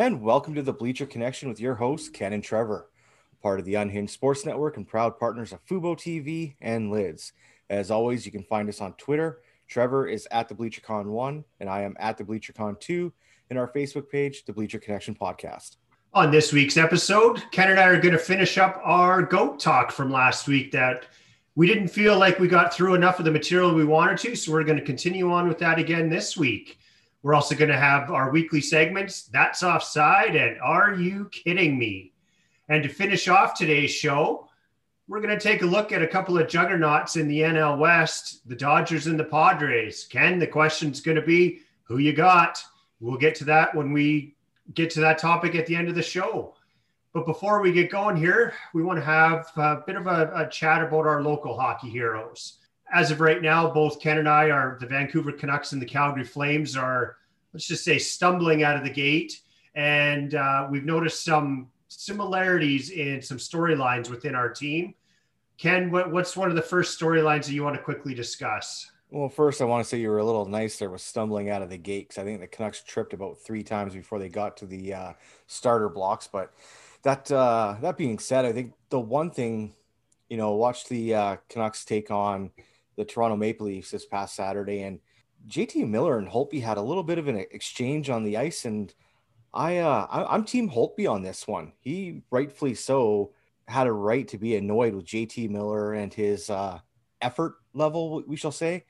And welcome to the Bleacher Connection with your hosts, Ken and Trevor, part of the Unhinged Sports Network and proud partners of Fubo TV and Lids. As always, you can find us on Twitter. Trevor is at the BleacherCon1, and I am at the BleacherCon2, and our Facebook page, the Bleacher Connection Podcast. On this week's episode, Ken and I are going to finish up our goat talk from last week that we didn't feel like we got through enough of the material we wanted to. So we're going to continue on with that again this week. We're also going to have our weekly segments, That's Offside and Are You Kidding Me? And to finish off today's show, we're going to take a look at a couple of juggernauts in the NL West, the Dodgers and the Padres. Ken, the question's going to be who you got. We'll get to that when we get to that topic at the end of the show. But before we get going here, we want to have a bit of a, a, chat about our local hockey heroes. As of right now, both Ken and I are the Vancouver Canucks and the Calgary Flames are, let's just say, stumbling out of the gate. And uh, we've noticed some similarities in some storylines within our team. Ken, what, what's one of the first storylines that you want to quickly discuss? Well, first, I want to say you were a little nicer with stumbling out of the gate because I think the Canucks tripped about three times before they got to the uh, starter blocks. But that uh, that being said, I think the one thing, you know, watch the uh, Canucks take on the Toronto Maple Leafs this past Saturday, and JT Miller and Holtby had a little bit of an exchange on the ice, and I, uh, I I'm Team Holtby on this one. He rightfully so had a right to be annoyed with JT Miller and his uh, effort level, we shall say.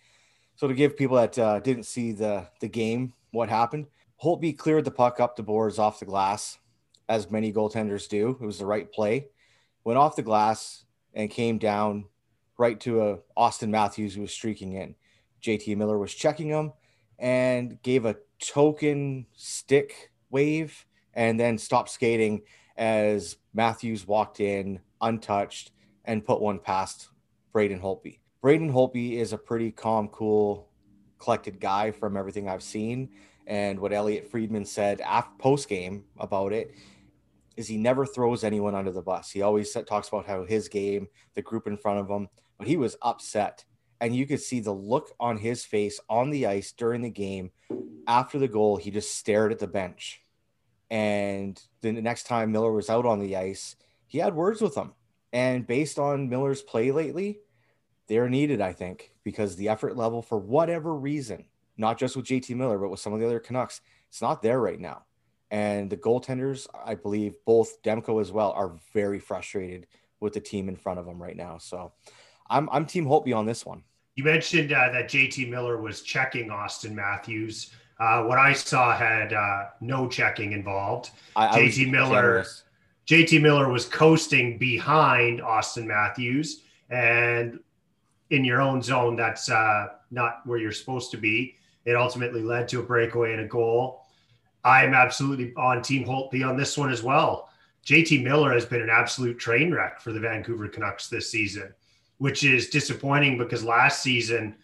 So to give people that uh, didn't see the the game what happened, Holtby cleared the puck up the boards off the glass, as many goaltenders do. It was the right play. Went off the glass and came down right to a Auston Matthews who was streaking in. JT Miller was checking him and gave a token stick wave and then stopped skating as Matthews walked in untouched and put one past Braden Holtby. Braden Holtby is a pretty calm, cool, collected guy from everything I've seen. And what Elliotte Friedman said after post game about it is he never throws anyone under the bus. He always talks about how his game, the group in front of him, but he was upset. And you could see the look on his face on the ice during the game. After the goal, he just stared at the bench. And then the next time Miller was out on the ice, he had words with him. And based on Miller's play lately, they're needed, I think, because the effort level, for whatever reason, not just with JT Miller, but with some of the other Canucks, it's not there right now. And the goaltenders, I believe, both Demko as well, are very frustrated with the team in front of them right now. So I'm, I'm Team Holtby on this one. You mentioned uh, that JT Miller was checking Auston Matthews. Uh, what I saw had uh, no checking involved. I, JT I Miller, generous. JT Miller was coasting behind Auston Matthews, and in your own zone, that's uh, not where you're supposed to be. It ultimately led to a breakaway and a goal. I am absolutely on Team Holtby on this one as well. JT Miller has been an absolute train wreck for the Vancouver Canucks this season, which is disappointing because last season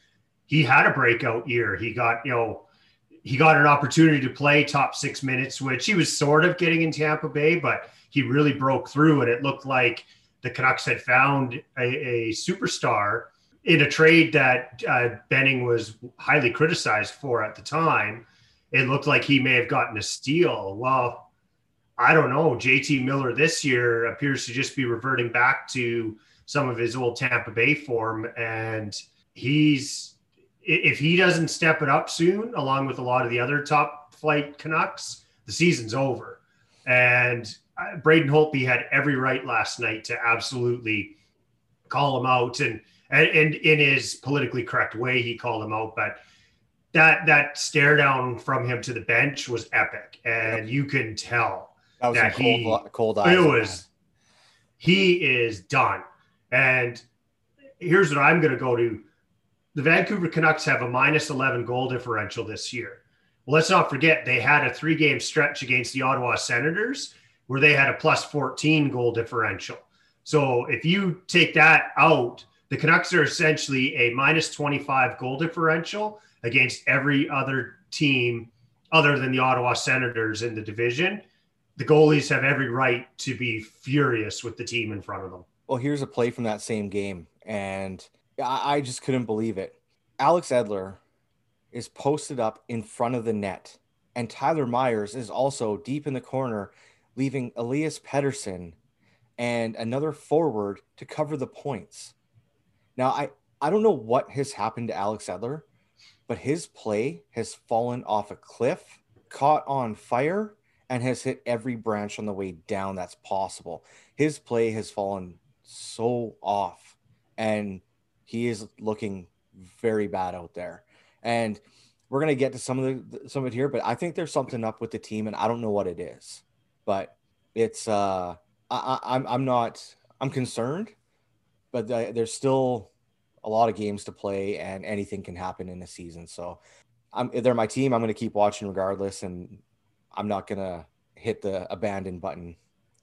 he had a breakout year. He got, you know, he got an opportunity to play top six minutes, which he was sort of getting in Tampa Bay, but he really broke through and it looked like the Canucks had found a, a superstar in a trade that uh, Benning was highly criticized for at the time, it looked like he may have gotten a steal. Well, I don't know. JT Miller this year appears to just be reverting back to some of his old Tampa Bay form. And he's, if he doesn't step it up soon, along with a lot of the other top flight Canucks, the season's over. And uh, Braden Holtby had every right last night to absolutely call him out. And and, and in his politically correct way, he called him out. But that that stare down from him to the bench was epic, and you can tell that, was that he cold, cold eyes. It was he is done. And here's what I'm going to go to: the Vancouver Canucks have a minus 11 goal differential this year. Well, let's not forget they had a three game stretch against the Ottawa Senators where they had a plus 14 goal differential. So if you take that out the Canucks are essentially a minus 25 goal differential against every other team other than the Ottawa Senators in the division. The goalies have every right to be furious with the team in front of them. Well, here's a play from that same game, and I just couldn't believe it. Alex Edler is posted up in front of the net, And Tyler Myers is also deep in the corner, leaving Elias Pettersson and another forward to cover the points. Now, I, I don't know what has happened to Alex Edler, but his play has fallen off a cliff, caught on fire, and has hit every branch on the way down that's possible. His play has fallen so off, and he is looking very bad out there. And we're gonna get to some of the some of it here, but I think there's something up with the team, and I don't know what it is. But it's uh, I, I'm I'm not I'm concerned, but there's still a lot of games to play, and anything can happen in a season. So, I'm they're my team. I'm going to keep watching regardless, and I'm not going to hit the abandon button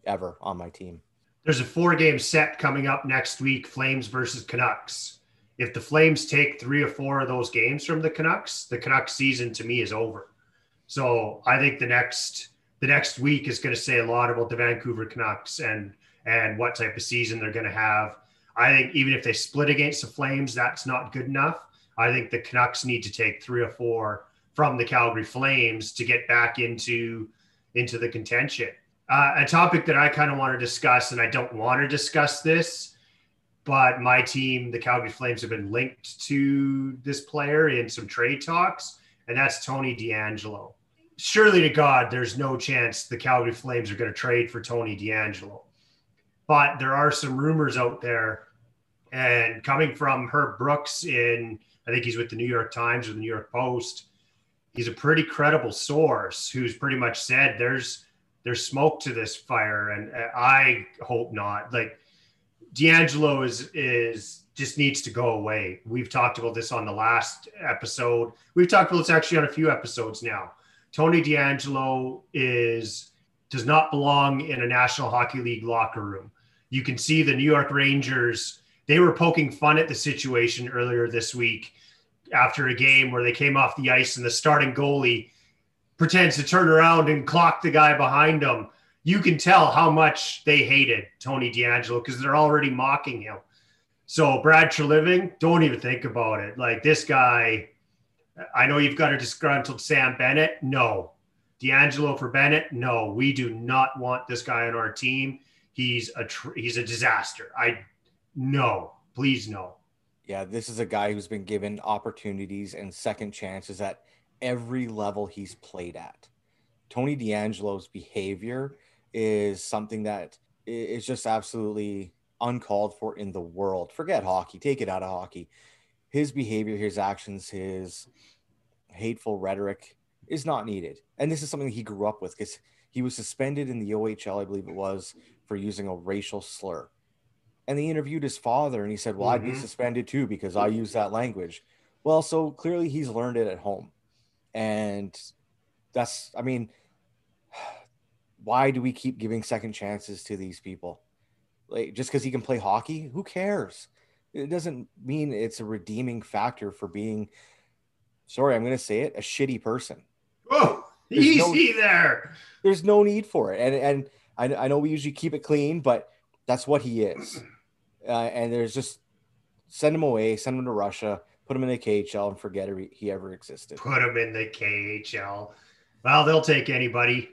ever on my team. There's a four game set coming up next week Flames versus Canucks. If the Flames take three or four of those games from the Canucks, the Canucks season to me is over. So I think the next the next week is going to say a lot about the Vancouver Canucks and and what type of season they're going to have. I think even if they split against the Flames, that's not good enough. I think the Canucks need to take three or four from the Calgary Flames to get back into into the contention. Uh, a topic that I kind of want to discuss, and I don't want to discuss this, but my team, the Calgary Flames, have been linked to this player in some trade talks, and that's Tony DeAngelo. Surely to God, there's no chance the Calgary Flames are going to trade for Tony DeAngelo. But there are some rumors out there, and coming from Herb Brooks in, I think he's with the New York Times or the New York Post. He's a pretty credible source who's pretty much said there's there's smoke to this fire, and uh, I hope not. Like DeAngelo is is just needs to go away. We've talked about this on the last episode. We've talked about this actually on a few episodes now. Tony DeAngelo is does not belong in a National Hockey League locker room. You can see the New York Rangers, they were poking fun at the situation earlier this week after a game where they came off the ice and the starting goalie pretends to turn around and clock the guy behind him. You can tell how much they hated Tony DeAngelo because they're already mocking him. So Brad Treliving, don't even think about it. Like this guy, I know you've got a disgruntled Sam Bennett. No. DeAngelo for Bennett. No, we do not want this guy on our team he's a tr- he's a disaster. I no, please no. Yeah, this is a guy who's been given opportunities and second chances at every level he's played at. Tony DeAngelo's behavior is something that is just absolutely uncalled for in the world. Forget hockey, take it out of hockey. His behavior, his actions, his hateful rhetoric is not needed. And this is something he grew up with because he was suspended in the OHL, I believe it was, for using a racial slur. And they interviewed his father, and he said, Well, mm-hmm. I'd be mm-hmm. suspended too because I use that language. Well, so clearly he's learned it at home. And that's, I mean, why do we keep giving second chances to these people? Like, just because he can play hockey, who cares? It doesn't mean it's a redeeming factor for being, sorry, I'm going to say it, a shitty person. Oh, there's easy no, there. There's no need for it. And, and, I, I know we usually keep it clean, but that's what he is. Uh, and there's just send him away, send him to Russia, put him in the KHL, and forget he ever existed. Put him in the KHL. Well, they'll take anybody.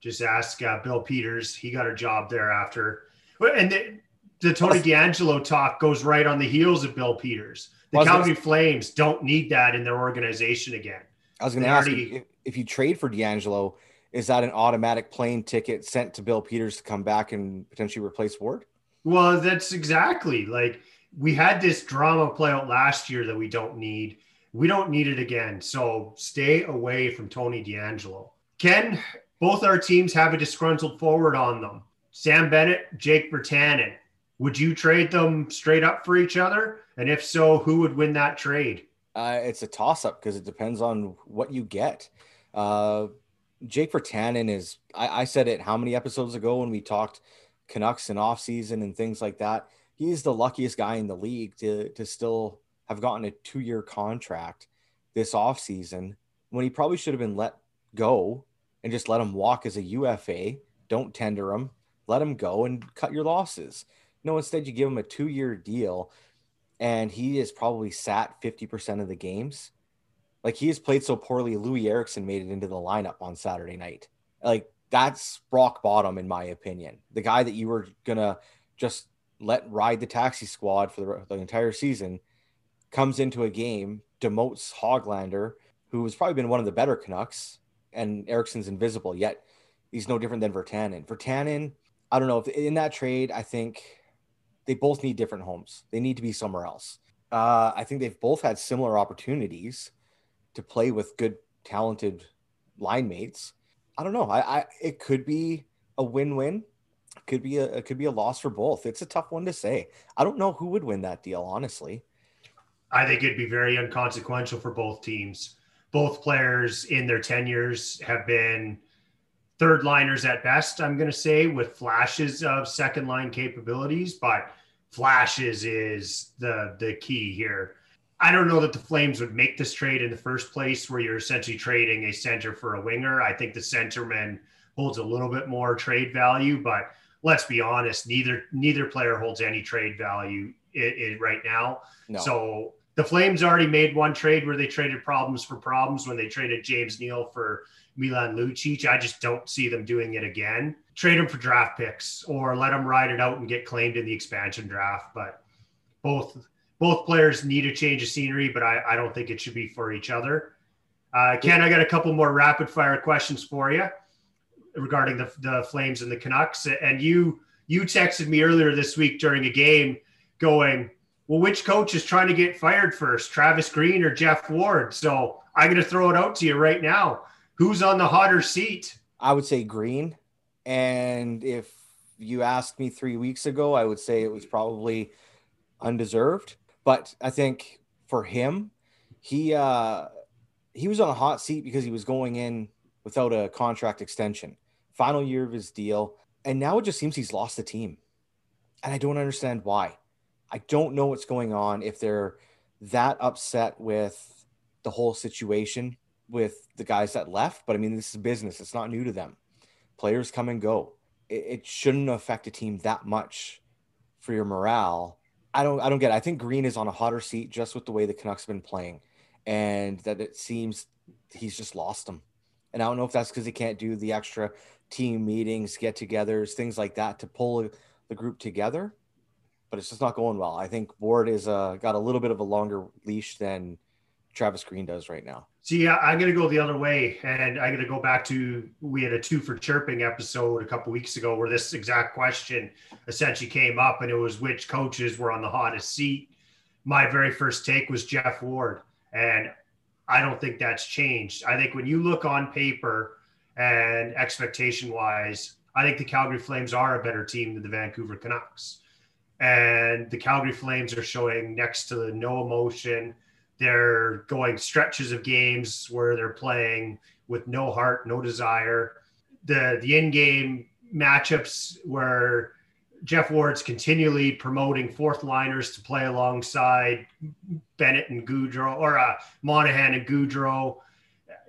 Just ask uh, Bill Peters. He got a job there after. And the, the Tony DeAngelo talk goes right on the heels of Bill Peters. The Calgary Flames don't need that in their organization again. I was going to ask already, if, if you trade for DeAngelo – is that an automatic plane ticket sent to Bill Peters to come back and potentially replace Ward? Well, that's exactly like we had this drama play out last year that we don't need. We don't need it again. So stay away from Tony DeAngelo. Ken, both our teams have a disgruntled forward on them. Sam Bennett, Jake Virtanen. Would you trade them straight up for each other? And if so, who would win that trade? Uh, it's a toss up because it depends on what you get. Uh, Jake Virtanen is I, I, said it how many episodes ago when we talked Canucks and offseason and things like that. He's the luckiest guy in the league to to still have gotten a two-year contract this offseason when he probably should have been let go and just let him walk as a UFA. Don't tender him, let him go and cut your losses. No, instead you give him a two-year deal and he has probably sat 50% of the games Like he has played so poorly, Loui Eriksson made it into the lineup on Saturday night. Like that's rock bottom, in my opinion. The guy that you were gonna just let ride the taxi squad for the, the entire season comes into a game, demotes Hoglander, who has probably been one of the better Canucks, and Eriksson's invisible, yet he's no different than Virtanen. Virtanen, I don't know if in that trade, I think they both need different homes. They need to be somewhere else. Uh, I think they've both had similar opportunities to play with good, talented line mates. I don't know. I, I it could be a win-win. Could be a it could be a loss for both. It's a tough one to say. I don't know who would win that deal, honestly. I think it'd be very inconsequential for both teams. Both players in their tenures have been third liners at best, I'm going to say, with flashes of second line capabilities, but flashes is the the key here. I don't know that the Flames would make this trade in the first place, where you're essentially trading a center for a winger. I think the centerman holds a little bit more trade value, but let's be honest, neither neither player holds any trade value right now. No. So the Flames already made one trade where they traded problems for problems when they traded James Neal for Milan Lucic. I just don't see them doing it again. Trade them for draft picks or let them ride it out and get claimed in the expansion draft. But both both players need a change of scenery, but I, I don't think it should be for each other. Uh, Ken, I got a couple more rapid fire questions for you regarding the, the Flames and the Canucks. And you you texted me earlier this week during a game going, well, which coach is trying to get fired first, Travis Green or Geoff Ward? So I'm going to throw it out to you right now. Who's on the hotter seat? I would say Green. And if you asked me three weeks ago, I would say it was probably undeserved. But I think for him, he uh, he was on a hot seat because he was going in without a contract extension, final year of his deal, and now it just seems he's lost the team, and I don't understand why. I don't know what's going on if they're that upset with the whole situation with the guys that left, but I mean this is business; it's not new to them. Players come and go. It, it shouldn't affect a team that much for your morale I don't I don't get it. I think Green is on a hotter seat just with the way the Canucks have been playing, and that it seems he's just lost them. And I don't know if that's because he can't do the extra team meetings, get-togethers, things like that to pull the group together. But it's just not going well. I think Ward is uh, got a little bit of a longer leash than Travis Green does right now. See, I'm going to go the other way, and I'm going to go back to we had a two for chirping episode a couple weeks ago where this exact question essentially came up, and it was which coaches were on the hottest seat. My very first take was Geoff Ward, and I don't think that's changed. I think when you look on paper and expectation wise, I think the Calgary Flames are a better team than the Vancouver Canucks. And the Calgary Flames are showing next to no emotion they're going stretches of games where they're playing with no heart, no desire. The the in-game matchups where Geoff Ward's continually promoting fourth liners to play alongside Bennett and Gaudreau or uh, Monahan and Gaudreau.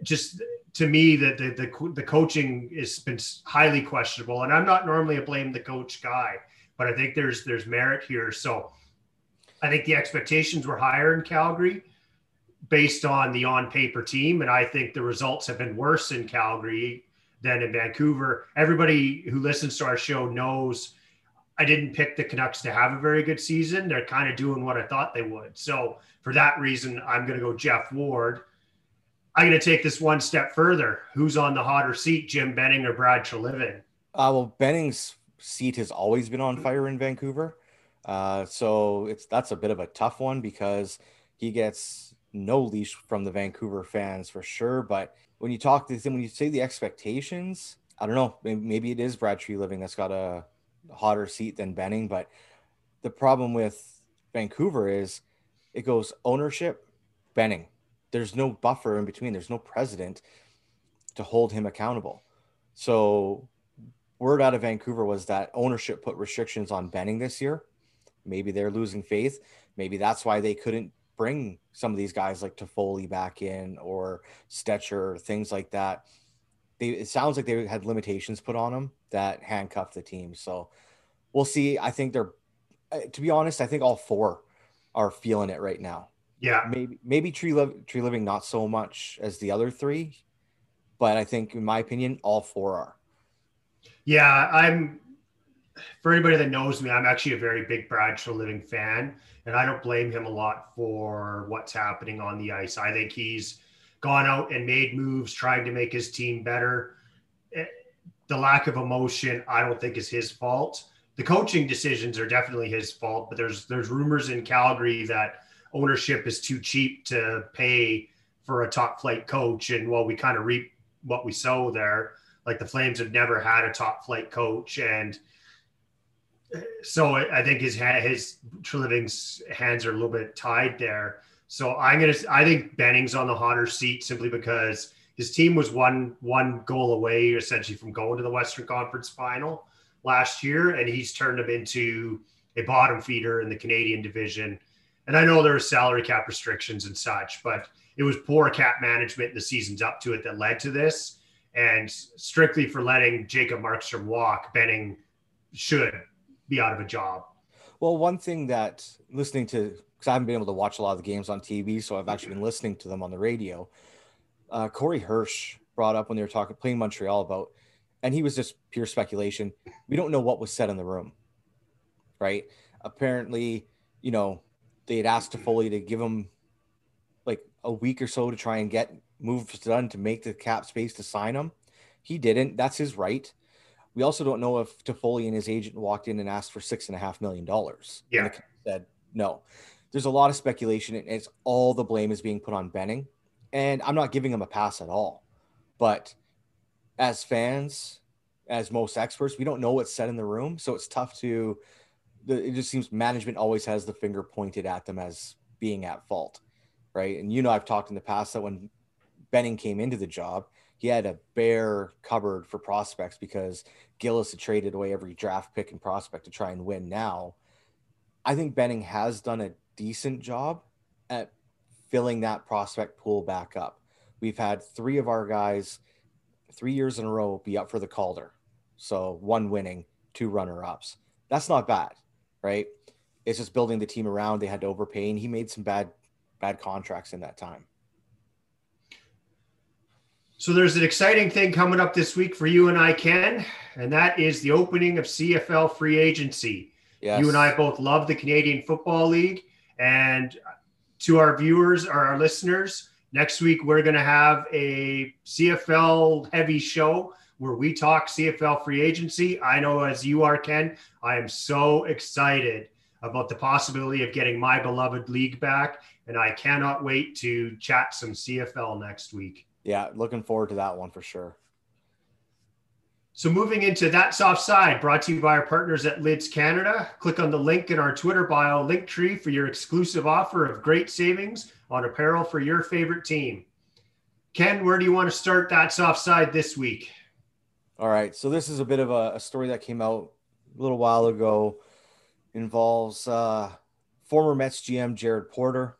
Just to me, that the, the the coaching has been highly questionable, and I'm not normally a blame the coach guy, but I think there's there's merit here. So I think the expectations were higher in Calgary based on the on paper team. And I think the results have been worse in Calgary than in Vancouver. Everybody who listens to our show knows I didn't pick the Canucks to have a very good season. They're kind of doing what I thought they would. So for that reason, I'm going to go Geoff Ward. I'm going to take this one step further. Who's on the hotter seat, Jim Benning or Brad Treliving? Uh, well, Benning's seat has always been on fire in Vancouver. Uh, so it's that's a bit of a tough one because he gets no leash from the Vancouver fans for sure. But when you talk to them, when you say the expectations, I don't know, maybe, it is Brad Treliving that's got a hotter seat than Benning. But the problem with Vancouver is it goes ownership, Benning. There's no buffer in between. There's no president to hold him accountable. So word out of Vancouver was that ownership put restrictions on Benning this year. Maybe they're losing faith. Maybe that's why they couldn't bring some of these guys like Toffoli back in or Stecher, things like that. They, it sounds like they had limitations put on them that handcuffed the team. So we'll see. I think they're, uh, to be honest, I think all four are feeling it right now. Yeah, maybe maybe tree tree living not so much as the other three, but I think in my opinion all four are. Yeah, I'm. For anybody that knows me, I'm actually a very big Brad Treliving fan, and I don't blame him a lot for what's happening on the ice. I think he's gone out and made moves trying to make his team better. Eh, the lack of emotion, I don't think is his fault. The coaching decisions are definitely his fault, but there's there's rumors in Calgary that ownership is too cheap to pay for a top flight coach. And while we kind of reap what we sow there, like the Flames have never had a top flight coach. And so I think his his Treliving's hands are a little bit tied there. So I'm gonna I think Benning's on the hotter seat simply because his team was one one goal away essentially from going to the Western Conference final last year, and he's turned them into a bottom feeder in the Canadian division and I know there are salary cap restrictions and such, but it was poor cap management in the seasons up to it that led to this. And strictly for letting Jacob Markstrom walk, Benning should be out of a job. Well, one thing that listening to, because I haven't been able to watch a lot of the games on TV, so I've actually been listening to them on the radio. Uh, Corey Hirsch brought up when they were talking, playing Montreal about, and he was just pure speculation. We don't know what was said in the room, right? Apparently, you know, they had asked Toffoli to give him like a week or so to try and get moves done to make the cap space to sign him. He didn't. That's his right. We also don't know if Toffoli and his agent walked in and asked for six and a half million dollars. Yeah. said no. There's a lot of speculation, and it's all the blame is being put on Benning. And I'm not giving him a pass at all. But as fans, as most experts, we don't know what's said in the room. So it's tough to the, it just seems management always has the finger pointed at them as being at fault, right? And you know, I've talked in the past that when Benning came into the job, he had a bare cupboard for prospects because Gillis had traded away every draft pick and prospect to try and win. Now, I think Benning has done a decent job at filling that prospect pool back up. We've had three of our guys three years in a row be up for the Calder. So one winning, two runner ups. That's not bad right? It's just building the team around. They had to overpay, and he made some bad bad contracts in that time. So there's an exciting thing coming up this week for you and I, Ken, and that is the opening of CFL free agency. Yes. You and I both love the Canadian Football League, and to our viewers or our listeners, next week we're going to have a CFL heavy show where we talk CFL free agency. I know as you are, Ken, I am so excited about the possibility of getting my beloved league back. And I cannot wait to chat some CFL next week. Yeah, looking forward to that one for sure. So moving into That's Offside, brought to you by our partners at Lids Canada. Click on the link in our Twitter bio link tree for your exclusive offer of great savings on apparel for your favorite team. Ken, where do you want to start That's Offside this week? All right. So this is a bit of a, a story that came out a little while ago. Involves uh, former Mets GM Jared Porter,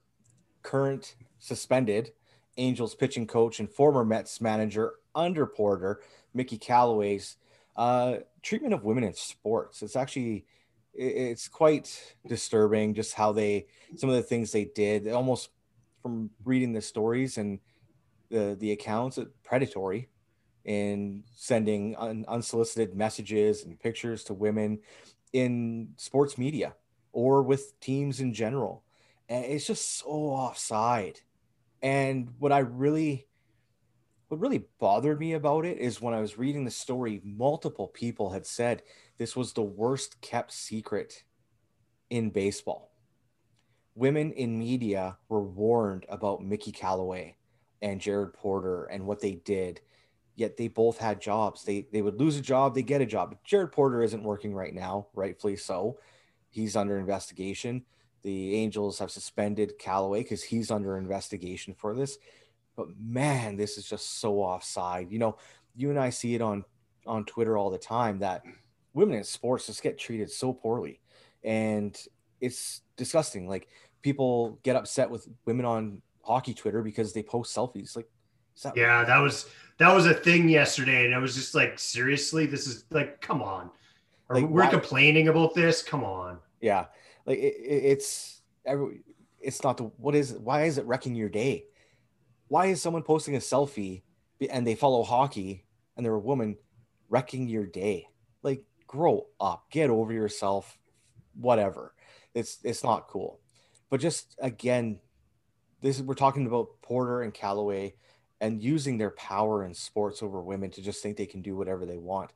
current suspended Angels pitching coach and former Mets manager under Porter, Mickey Callaway's uh, treatment of women in sports. It's actually it's quite disturbing just how they some of the things they did almost from reading the stories and the the accounts predatory in sending un- unsolicited messages and pictures to women in sports media or with teams in general. And it's just so offside. And what I really, what really bothered me about it is when I was reading the story, multiple people had said this was the worst kept secret in baseball. Women in media were warned about Mickey Callaway and Jared Porter and what they did yet they both had jobs. They they would lose a job, they get a job. Jared Porter isn't working right now, rightfully so. He's under investigation. The Angels have suspended Callaway because he's under investigation for this. But man, this is just so offside. You know, you and I see it on on Twitter all the time that women in sports just get treated so poorly, and it's disgusting. Like people get upset with women on hockey Twitter because they post selfies. Like, that yeah, that was that was a thing yesterday, and I was just like, seriously, this is like, come on, like, we're why? complaining about this. Come on. Yeah, like it, it's every. it's not the what is why is it wrecking your day? Why is someone posting a selfie and they follow hockey and they're a woman wrecking your day? Like grow up, get over yourself, whatever. It's it's not cool. But just again, this we're talking about Porter and Callaway and using their power in sports over women to just think they can do whatever they want.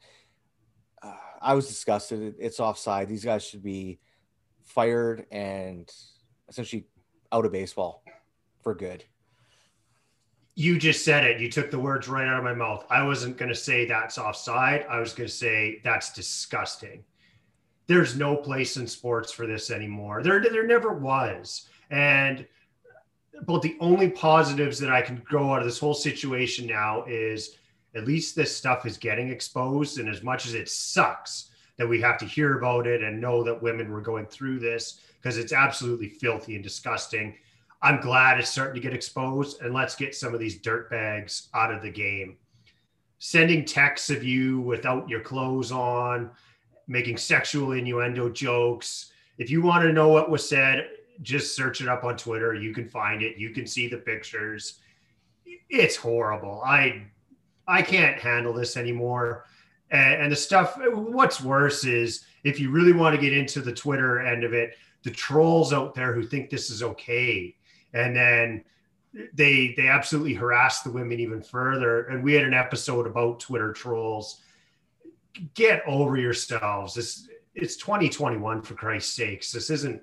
Uh, I was disgusted. It's offside. These guys should be fired and essentially out of baseball for good. You just said it. You took the words right out of my mouth. I wasn't going to say that's offside. I was going to say that's disgusting. There's no place in sports for this anymore. There, there never was. And but the only positives that I can grow out of this whole situation now is at least this stuff is getting exposed. And as much as it sucks that we have to hear about it and know that women were going through this, because it's absolutely filthy and disgusting. I'm glad it's starting to get exposed, and let's get some of these dirt bags out of the game. Sending texts of you without your clothes on, making sexual innuendo jokes. If you want to know what was said, just search it up on Twitter. You can find it. You can see the pictures. It's horrible. I I can't handle this anymore. And, and the stuff. What's worse is if you really want to get into the Twitter end of it, the trolls out there who think this is okay and then they they absolutely harass the women even further and we had an episode about twitter trolls get over yourselves this it's 2021 for christ's sakes this isn't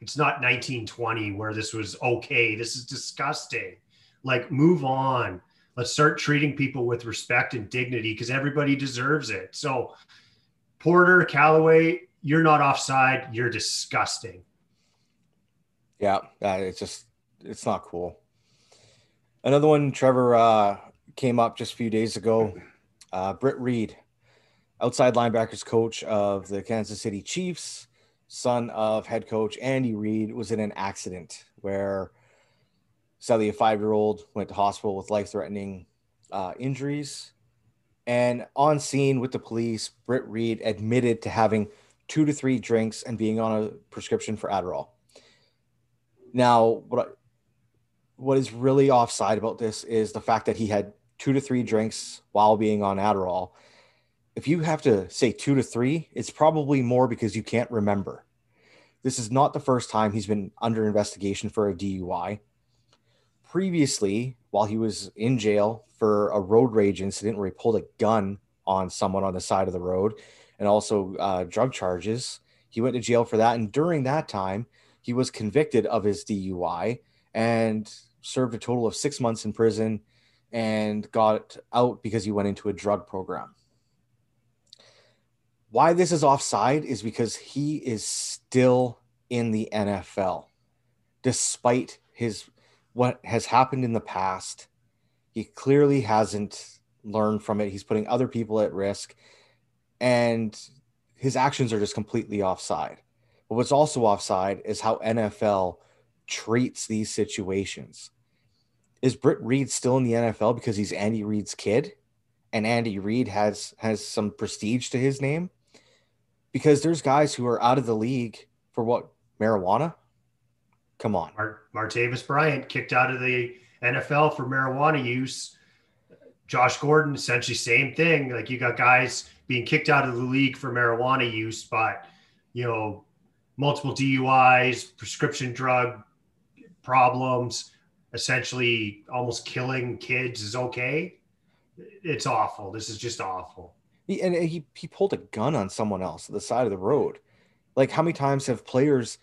it's not 1920 where this was okay this is disgusting like move on let's start treating people with respect and dignity because everybody deserves it so porter callaway you're not offside. You're disgusting. Yeah, uh, it's just it's not cool. Another one, Trevor uh, came up just a few days ago. Uh, Britt Reid, outside linebackers coach of the Kansas City Chiefs, son of head coach Andy Reid, was in an accident where sadly a five-year-old went to hospital with life-threatening uh, injuries. And on scene with the police, Britt Reid admitted to having two to three drinks and being on a prescription for Adderall. Now, what what is really offside about this is the fact that he had two to three drinks while being on Adderall. If you have to say two to three, it's probably more because you can't remember. This is not the first time he's been under investigation for a DUI. Previously, while he was in jail for a road rage incident where he pulled a gun on someone on the side of the road, and also uh, drug charges. He went to jail for that. And during that time, he was convicted of his DUI and served a total of six months in prison and got out because he went into a drug program. Why this is offside is because he is still in the NFL despite his what has happened in the past. He clearly hasn't learned from it. He's putting other people at risk and his actions are just completely offside. But what's also offside is how NFL treats these situations. Is Britt Reid still in the NFL because he's Andy Reid's kid, and Andy Reid has has some prestige to his name? Because there's guys who are out of the league for what marijuana. Come on, Mart- Martavis Bryant kicked out of the NFL for marijuana use. Josh Gordon, essentially same thing. Like you got guys being kicked out of the league for marijuana use, but you know, multiple DUIs, prescription drug problems, essentially almost killing kids is okay. It's awful. This is just awful. He, and he he pulled a gun on someone else at the side of the road. Like how many times have players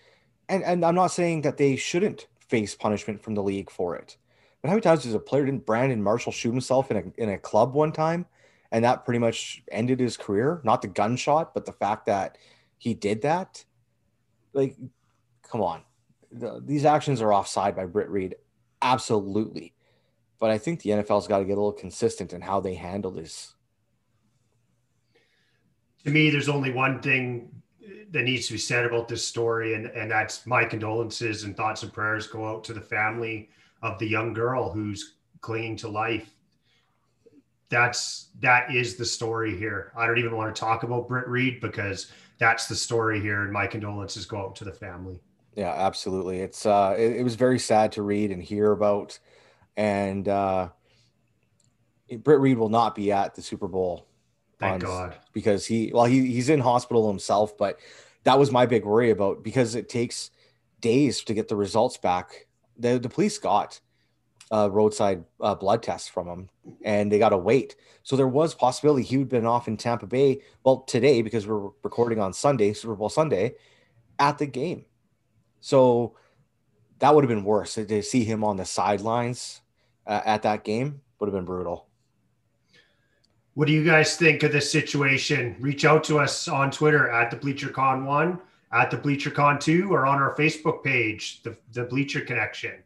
and and I'm not saying that they shouldn't face punishment from the league for it. But how many times does a player didn't Brandon Marshall shoot himself in a in a club one time and that pretty much ended his career. Not the gunshot, but the fact that he did that. Like, come on, the, these actions are offside by Britt Reid, absolutely. But I think the NFL's got to get a little consistent in how they handle this. To me, there's only one thing that needs to be said about this story, and, and that's my condolences and thoughts and prayers go out to the family of the young girl who's clinging to life that's that is the story here. I don't even want to talk about Britt Reid because that's the story here, and my condolences go out to the family. Yeah, absolutely. It's uh, it, it was very sad to read and hear about, and uh, Britt Reid will not be at the Super Bowl. Thank on, God, because he well he he's in hospital himself, but that was my big worry about because it takes days to get the results back. The the police got a roadside uh, blood test from him, and they got to wait. So there was possibility he would have been off in Tampa Bay. Well, today because we're recording on Sunday, Super Bowl Sunday, at the game. So that would have been worse to see him on the sidelines uh, at that game would have been brutal. What do you guys think of this situation? Reach out to us on Twitter at the BleacherCon one, at the BleacherCon two, or on our Facebook page, the, the Bleacher Connection.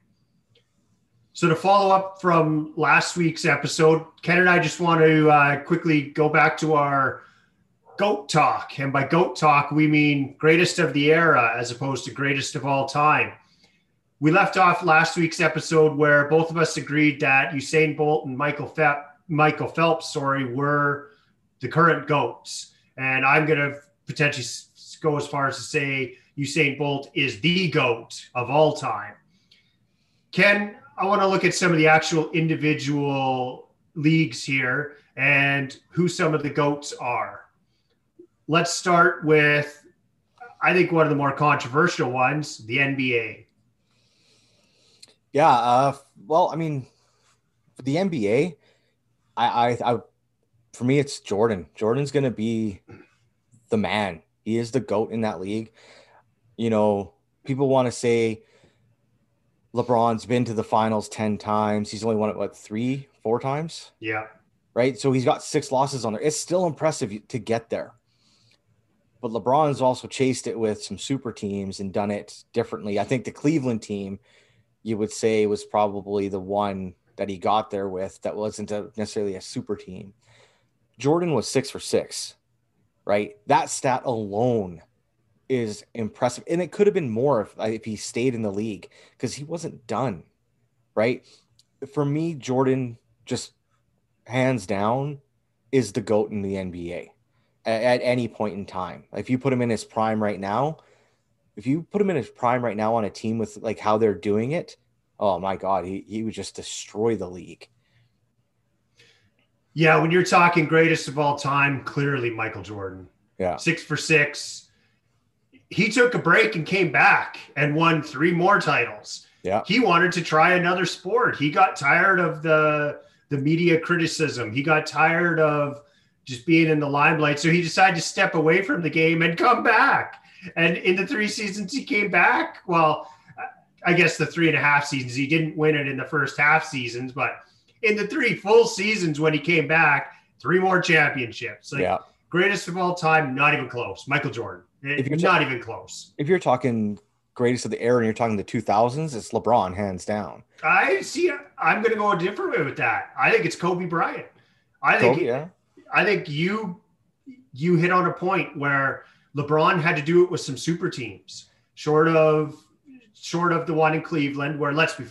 So to follow up from last week's episode, Ken and I just want to uh, quickly go back to our GOAT talk. And by GOAT talk, we mean greatest of the era as opposed to greatest of all time. We left off last week's episode where both of us agreed that Usain Bolt and Michael Phelps, Michael Phelps, sorry, were the current GOATs. And I'm going to potentially go as far as to say Usain Bolt is the GOAT of all time. Ken, I want to look at some of the actual individual leagues here and who some of the GOATs are let's start with, I think, one of the more controversial ones the NBA. Yeah. Uh, well, I mean, the NBA, I, I, I, for me, it's Jordan. Jordan's going to be the man. He is the GOAT in that league. You know, people want to say LeBron's been to the finals 10 times. He's only won it, what, three, four times? Yeah. Right. So he's got six losses on there. It's still impressive to get there but LeBron's also chased it with some super teams and done it differently. I think the Cleveland team, you would say, was probably the one that he got there with that wasn't a, necessarily a super team. Jordan was six for six, right? That stat alone is impressive. And it could have been more if, if he stayed in the league because he wasn't done, right? For me, Jordan just hands down is the GOAT in the NBA at, at any point in time. If you put him in his prime right now, if you put him in his prime right now on a team with like how they're doing it, oh my god, he, he would just destroy the league. Yeah, when you're talking greatest of all time, clearly Michael Jordan. Yeah. Six for six. He took a break and came back and won three more titles. Yeah. He wanted to try another sport. He got tired of the the media criticism. He got tired of just being in the limelight. So he decided to step away from the game and come back. And in the three seasons he came back, well, I guess the three and a half seasons, he didn't win it in the first half seasons, but in the three full seasons when he came back, three more championships. Like, yeah. Greatest of all time, not even close. Michael Jordan. Eh, if you're not ta- even close. If you're talking greatest of the era and you're talking the 2000s, it's LeBron hands down. I see. I'm going to go a different way with that. I think it's Kobe Bryant. I think Kobe, yeah. I think you you hit on a point where LeBron had to do it with some super teams, short of short of the one in Cleveland, where let's be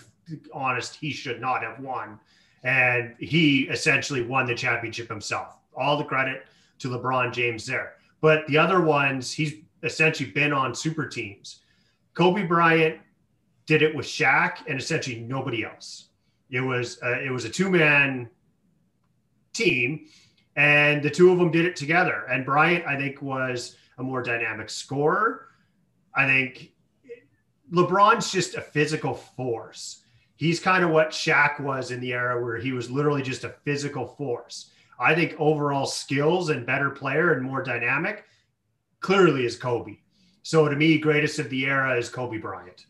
honest, he should not have won, and he essentially won the championship himself. All the credit to LeBron James there. But the other ones, he's essentially been on super teams. Kobe Bryant did it with Shaq and essentially nobody else. It was it was a two man team and the two of them did it together. And Bryant, I think, was a more dynamic scorer. I think LeBron's just a physical force. He's kind of what Shaq was in the era where he was literally just a physical force. I think overall skills and better player and more dynamic clearly is Kobe. So to me, greatest of the era is Kobe Bryant.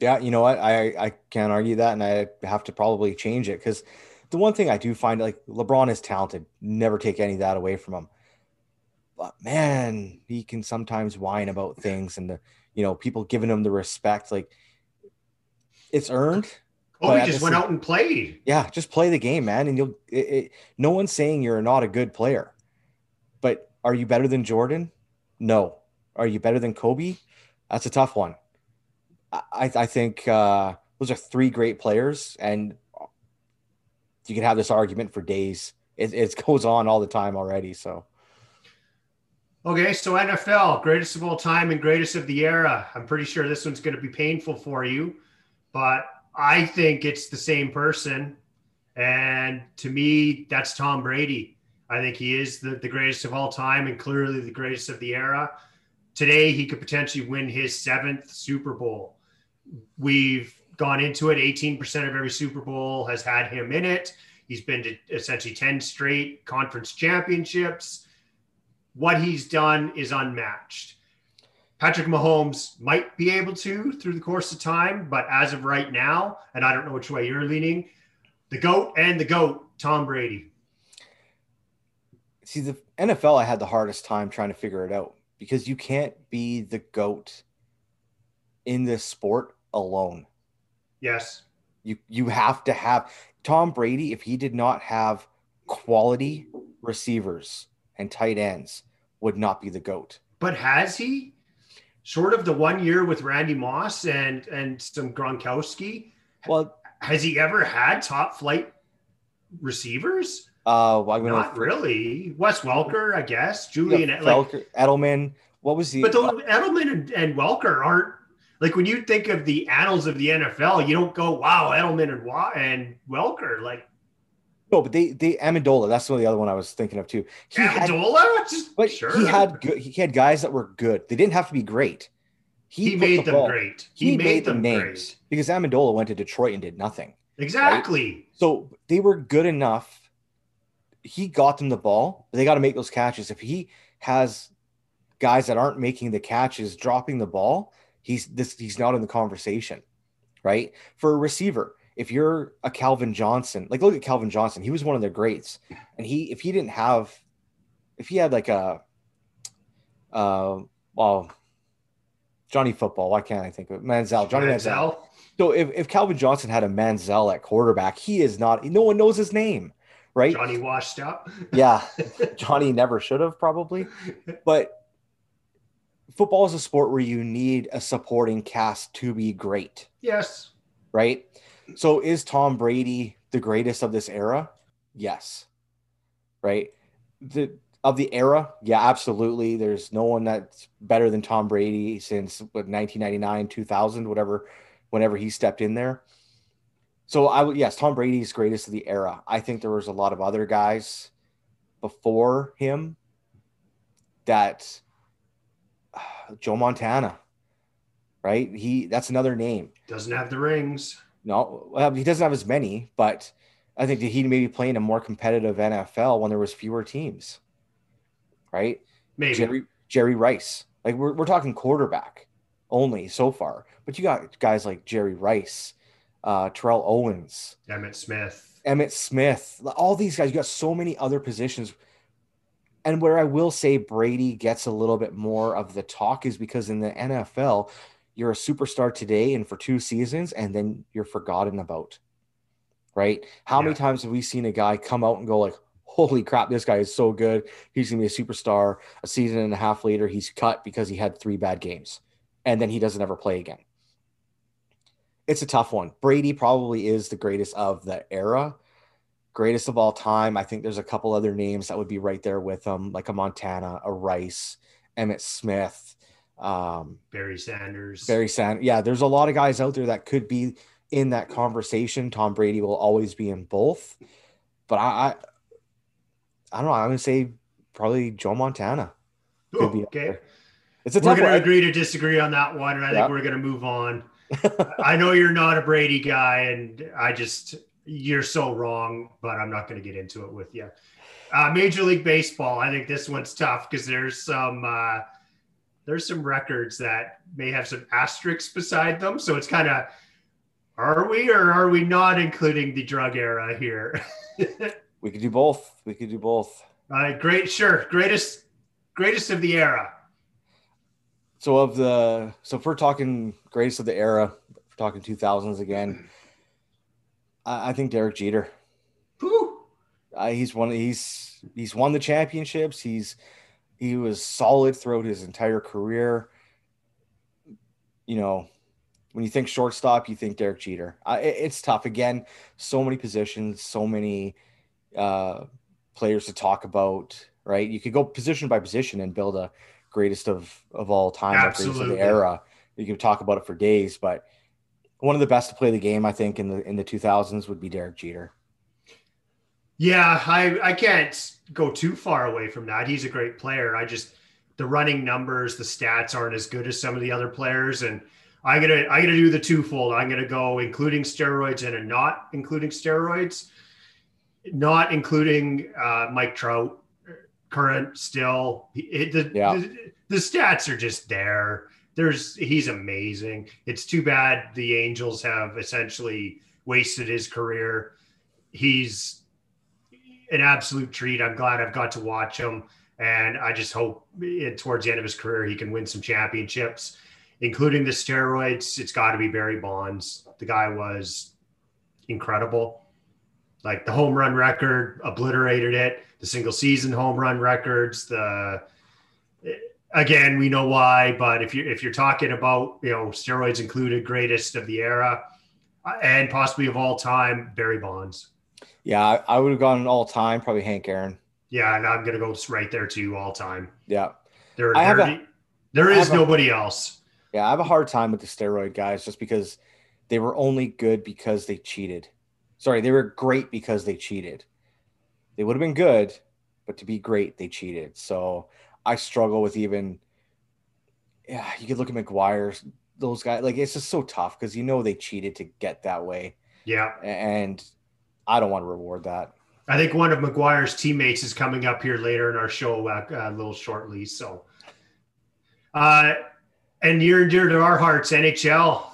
Yeah, you know what? I I can't argue that, and I have to probably change it because the one thing I do find like LeBron is talented, never take any of that away from him. But man, he can sometimes whine about things and the you know people giving him the respect like it's earned. Oh, he just went out and played. Yeah, just play the game, man, and you'll. It, it, no one's saying you're not a good player, but are you better than Jordan? No. Are you better than Kobe? That's a tough one. I, I think uh, those are three great players, and you can have this argument for days. It, it goes on all the time already. So, Okay, so NFL, greatest of all time and greatest of the era. I'm pretty sure this one's going to be painful for you, but I think it's the same person. And to me, that's Tom Brady. I think he is the, the greatest of all time and clearly the greatest of the era. Today, he could potentially win his seventh Super Bowl. We've gone into it. 18% of every Super Bowl has had him in it. He's been to essentially 10 straight conference championships. What he's done is unmatched. Patrick Mahomes might be able to through the course of time, but as of right now, and I don't know which way you're leaning, the GOAT and the GOAT, Tom Brady. See, the NFL, I had the hardest time trying to figure it out because you can't be the GOAT in this sport alone. Yes. You you have to have Tom Brady if he did not have quality receivers and tight ends would not be the goat. But has he? Sort of the one year with Randy Moss and and some Gronkowski. Well, has he ever had top flight receivers? Uh, well, not really. Wes Welker, I guess. Julian yeah, Welker, like, Edelman. What was the? But the, Edelman and, and Welker aren't like when you think of the annals of the NFL, you don't go, "Wow, Edelman and and Welker." Like, no, but they they Amendola. That's one of the other one I was thinking of too. He Amendola, had, but sure. he had good. He had guys that were good. They didn't have to be great. He, he made the them ball. great. He, he made, made, them names great. because Amendola went to Detroit and did nothing. Exactly. Right? So they were good enough he got them the ball. They got to make those catches. If he has guys that aren't making the catches, dropping the ball, he's this he's not in the conversation, right? For a receiver, if you're a Calvin Johnson, like look at Calvin Johnson, he was one of their greats, and he if he didn't have, if he had like a, uh, well, Johnny Football, why can't I think of it? Manziel, Johnny Manziel. Manziel. So if, if Calvin Johnson had a Manziel at quarterback, he is not. No one knows his name right? Johnny washed up. yeah. Johnny never should have probably. But football is a sport where you need a supporting cast to be great. Yes. Right? So is Tom Brady the greatest of this era? Yes. Right? The of the era, yeah, absolutely. There's no one that's better than Tom Brady since what, 1999, 2000, whatever, whenever he stepped in there. So I would yes, Tom Brady's greatest of the era. I think there was a lot of other guys before him that uh, Joe Montana, right? He that's another name. Doesn't have the rings. No, well, he doesn't have as many, but I think that he maybe play in a more competitive NFL when there was fewer teams, right? Maybe Jerry Jerry Rice. Like we're we're talking quarterback only so far, but you got guys like Jerry Rice uh, Terrell Owens, Emmitt Smith, Emmitt Smith, all these guys. You got so many other positions. And where I will say Brady gets a little bit more of the talk is because in the NFL, you're a superstar today and for two seasons, and then you're forgotten about. Right? How yeah. many times have we seen a guy come out and go like, "Holy crap, this guy is so good! He's gonna be a superstar." A season and a half later, he's cut because he had three bad games, and then he doesn't ever play again it's a tough one. Brady probably is the greatest of the era, greatest of all time. I think there's a couple other names that would be right there with him, like a Montana, a Rice, Emmitt Smith, um, Barry Sanders. Barry Sanders. Yeah, there's a lot of guys out there that could be in that conversation. Tom Brady will always be in both, but I, I, I don't know. I'm gonna say probably Joe Montana. Could Ooh, okay. It's a we're going to agree to disagree on that one, and I think we're going to move on. I know you're not a Brady guy, and I just you're so wrong, but I'm not going to get into it with you. Uh, Major League Baseball, I think this one's tough because there's some uh, there's some records that may have some asterisks beside them, so it's kind of are we or are we not including the drug era here? we could do both. We could do both. All right, great, sure, greatest greatest of the era. So of the so if we're talking greatest of the era, we're talking two thousands again. I, I, think Derek Jeter. Uh, he's won. He's he's won the championships. He's he was solid throughout his entire career. You know, when you think shortstop, you think Derek Jeter. It, it's tough. Again, so many positions, so many uh, players to talk about. right? You could go position by position and build a greatest of of all time, greatest of the era. You could talk about it for days, but one of the best to play the game, I think, in the in the 2000s would be Derek Jeter. Yeah, I I can't go too far away from that. He's a great player. I just the running numbers, the stats aren't as good as some of the other players, and I'm gonna I'm gonna do the twofold. I'm gonna go including steroids and not including steroids, not including uh, Mike Trout, current still. It, the, yeah. the, the stats are just there. There's he's amazing. It's too bad the Angels have essentially wasted his career. He's an absolute treat. I'm glad I've got to watch him, and I just hope it, towards the end of his career he can win some championships including the steroids, it's got to be Barry Bonds. The guy was incredible. Like the home run record obliterated it. The single season home run records. The eh, again, we know why, but if you're if you're talking about you know steroids included, greatest of the era, uh, and possibly of all time, Barry Bonds. Yeah, I, I would have gone all time, probably Hank Aaron. Yeah, and I'm gonna go right there too, all time. Yeah, there, there, a, there is nobody a, else. Yeah, I have a hard time with the steroid guys just because they were only good because they cheated. Sorry, they were great because they cheated. They would have been good, but to be great, they cheated. So I struggle with even. Yeah, you could look at McGwire's those guys. Like it's just so tough because you know they cheated to get that way. Yeah, and I don't want to reward that. I think one of McGwire's teammates is coming up here later in our show, uh, a little shortly. So, uh, and near and dear to our hearts, NHL.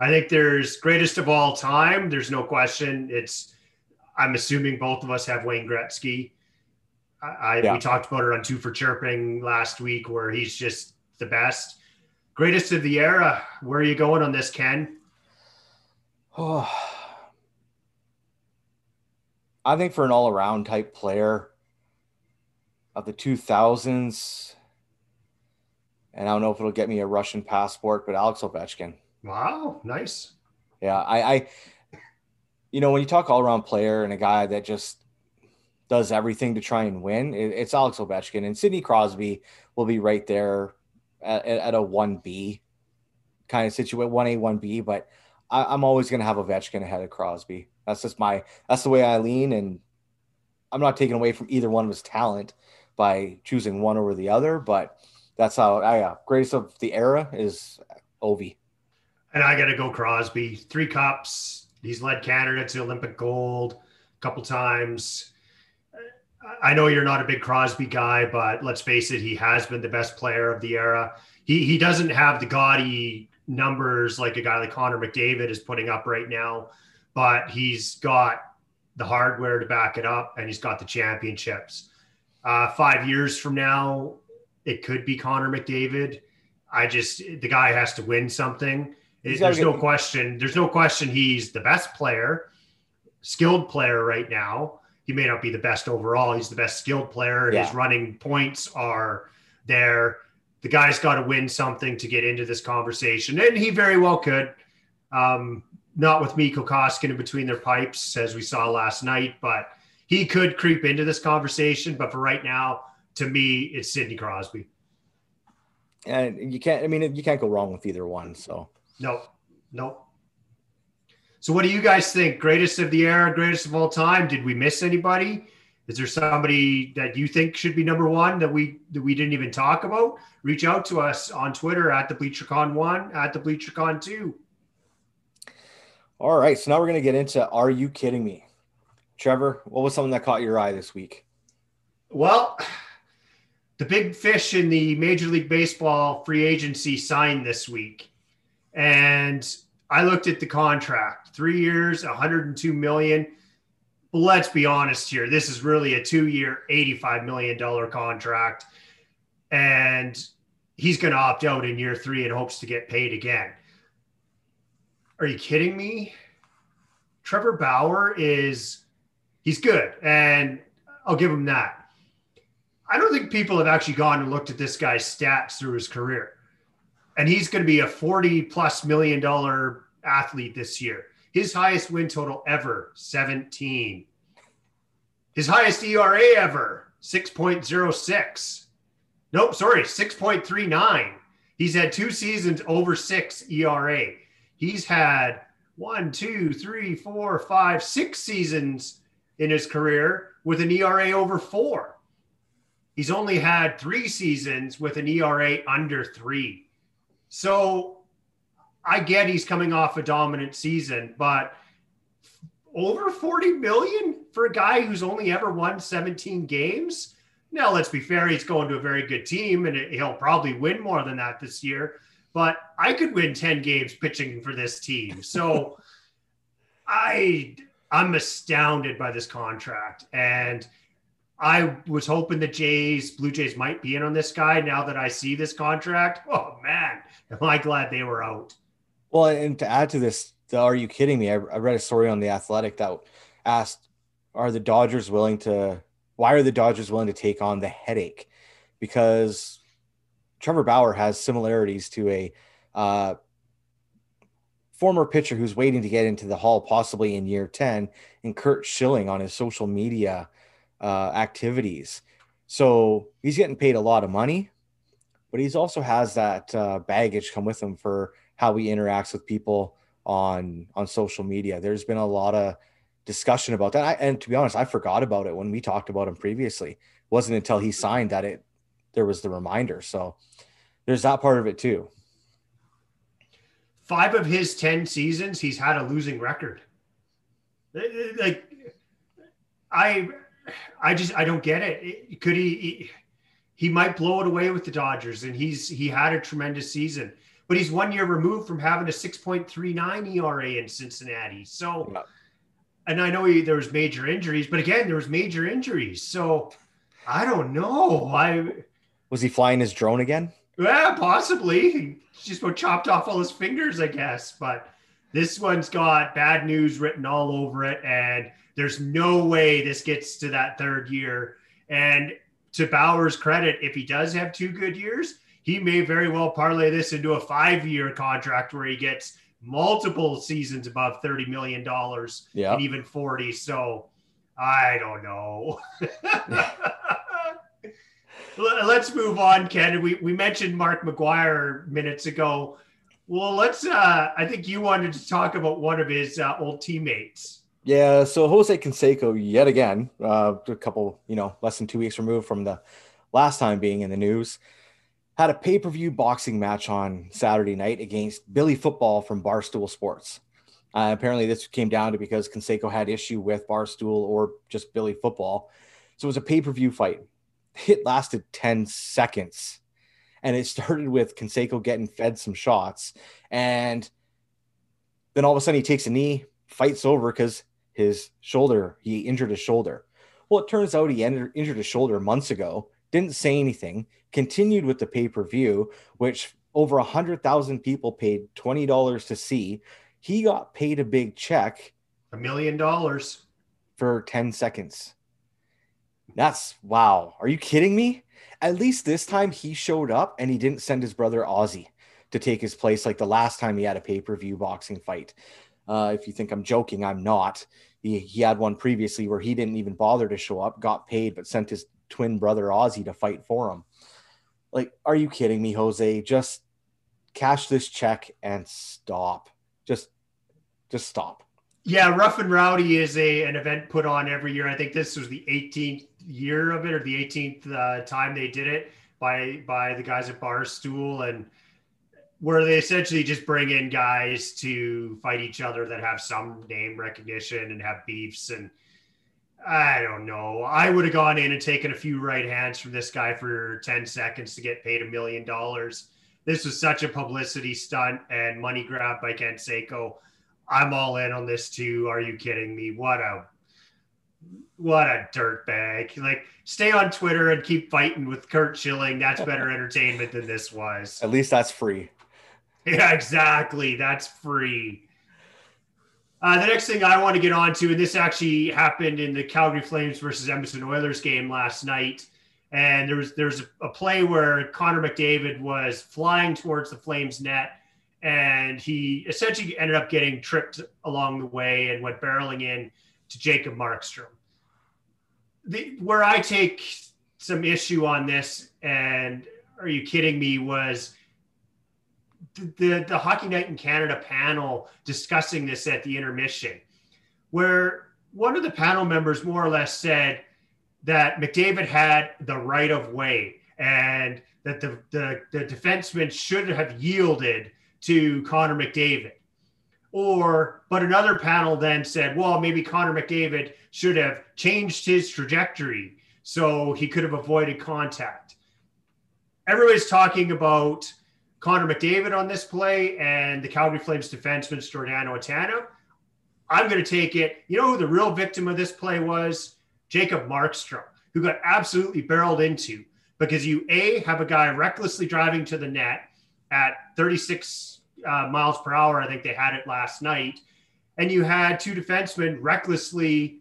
I think there's greatest of all time. There's no question. It's I'm assuming both of us have Wayne Gretzky. I, I yeah. we talked about it on two for chirping last week, where he's just the best, greatest of the era. Where are you going on this, Ken? Oh, I think for an all around type player of the 2000s, and I don't know if it'll get me a Russian passport, but Alex Ovechkin. Wow, nice. Yeah, I, I, you know, when you talk all around player and a guy that just does everything to try and win, it, it's Alex Ovechkin and Sidney Crosby will be right there at, at a one B kind of situation, one A, one B. But I, I'm always going to have Ovechkin ahead of Crosby. That's just my, that's the way I lean, and I'm not taking away from either one of his talent by choosing one over the other, but that's how I uh, greatest of the era is Ovi. And I got to go Crosby. Three cups. He's led Canada to Olympic gold a couple times. I know you're not a big Crosby guy, but let's face it, he has been the best player of the era. He he doesn't have the gaudy numbers like a guy like Connor McDavid is putting up right now, but he's got the hardware to back it up, and he's got the championships. Uh, five years from now, it could be Connor McDavid. I just the guy has to win something. There's no question. There's no question he's the best player, skilled player right now. He may not be the best overall. He's the best skilled player. Yeah. His running points are there. The guy's got to win something to get into this conversation, and he very well could. Um, not with Mikko Koskinen in between their pipes, as we saw last night, but he could creep into this conversation. But for right now, to me, it's Sidney Crosby. And you can't, I mean, you can't go wrong with either one. So, no, no. So, what do you guys think? Greatest of the era, greatest of all time? Did we miss anybody? Is there somebody that you think should be number one that we that we didn't even talk about? Reach out to us on Twitter at the BleacherCon one, at the BleacherCon two. All right, so now we're gonna get into Are you kidding me, Trevor? What was something that caught your eye this week? Well, the big fish in the Major League Baseball free agency signed this week. And I looked at the contract three years, 102 million. Let's be honest here. This is really a two year, $85 million contract. And he's going to opt out in year three and hopes to get paid again. Are you kidding me? Trevor Bauer is, he's good. And I'll give him that I don't think people have actually gone and looked at this guy's stats through his career. And he's going to be a 40 plus million dollar athlete this year. His highest win total ever, 17. His highest ERA ever, 6.06. Nope, sorry, 6.39. He's had two seasons over six ERA. He's had one, two, three, four, five, six seasons in his career with an ERA over four. He's only had three seasons with an ERA under three. So I get he's coming off a dominant season, but over 40 million for a guy who's only ever won 17 games. Now, let's be fair, he's going to a very good team and he'll probably win more than that this year. But I could win 10 games pitching for this team. So I I'm astounded by this contract. And I was hoping the Jays, Blue Jays might be in on this guy. Now that I see this contract, oh man, am I glad they were out. Well, and to add to this, are you kidding me? I, I read a story on the Athletic that asked, "Are the Dodgers willing to? Why are the Dodgers willing to take on the headache?" Because Trevor Bauer has similarities to a uh, former pitcher who's waiting to get into the Hall possibly in year ten, and Curt Schilling on his social media uh, activities. So he's getting paid a lot of money, but he's also has that uh, baggage come with him for how he interacts with people on on social media. There's been a lot of discussion about that. I, and to be honest, I forgot about it when we talked about him previously. It wasn't until he signed that it there was the reminder. So there's that part of it too. Five of his 10 seasons, he's had a losing record. Like I I just I don't get it. Could he, he might blow it away with the Dodgers and he's he had a tremendous season but he's one year removed from having a 6.39 ERA in Cincinnati. So, yeah. and I know he, there was major injuries, but again, there was major injuries. So, I don't know. I was he flying his drone again? Yeah, possibly. He just about chopped off all his fingers, I guess. But this one's got bad news written all over it, and there's no way this gets to that third year. And to Bauer's credit, if he does have two good years, he may very well parlay this into a five year contract where he gets multiple seasons above $30 million yeah. and even 40. So I don't know. let's move on, Ken. We, we mentioned Mark McGwire minutes ago. Well, let's, uh, I think you wanted to talk about one of his uh, old teammates. Yeah, so Jose Canseco yet again, uh, a couple, you know, less than two weeks removed from the last time being in the news had a pay per view boxing match on Saturday night against Billy Football from Barstool Sports. Uh, apparently, this came down to because Canseco had issue with Barstool or just Billy Football. So it was a pay per view fight. It lasted 10 seconds. And it started with Canseco getting fed some shots. And then all of a sudden he takes a knee, fights over because his shoulder, he injured his shoulder. Well, it turns out he injured his shoulder months ago didn't say anything, continued with the pay per view, which over 100,000 people paid $20 to see. He got paid a big check a million dollars for 10 seconds. That's wow. Are you kidding me? At least this time he showed up and he didn't send his brother Ozzie to take his place like the last time he had a pay per view boxing fight. Uh, if you think I'm joking, I'm not. He, he had one previously where he didn't even bother to show up, got paid, but sent his twin brother Ozzie to fight for him. Like, are you kidding me, Jose? Just cash this check and stop. Just, just stop. Yeah, Rough and Rowdy is a an event put on every year. I think this was the 18th year of it, or the 18th uh, time they did it by by the guys at Barstool, and where they essentially just bring in guys to fight each other that have some name recognition and have beefs and I don't know. I would have gone in and taken a few right hands from this guy for 10 seconds to get paid a million dollars. This was such a publicity stunt and money grab by Canseco. I'm all in on this too. Are you kidding me? What a what a dirtbag. Like stay on Twitter and keep fighting with Curt Schilling. That's better entertainment than this was. At least that's free. Yeah, exactly. That's free. Uh, the next thing I want to get on to, and this actually happened in the Calgary Flames versus Edmonton Oilers game last night. And there was there's a play where Connor McDavid was flying towards the Flames net, and he essentially ended up getting tripped along the way and went barreling in to Jacob Markstrom. The, where I take some issue on this, and are you kidding me? Was the, the, the Hockey Night in Canada panel discussing this at the intermission, where one of the panel members more or less said that McDavid had the right of way and that the, the, the defenseman should have yielded to Connor McDavid. Or, but another panel then said, well, maybe Connor McDavid should have changed his trajectory so he could have avoided contact. Everybody's talking about Connor McDavid on this play and the Calgary Flames defenseman Giordano Atana. I'm going to take it. You know who the real victim of this play was? Jacob Markstrom, who got absolutely barreled into because you A, have a guy recklessly driving to the net at 36 uh, miles per hour. I think they had it last night. And you had two defensemen recklessly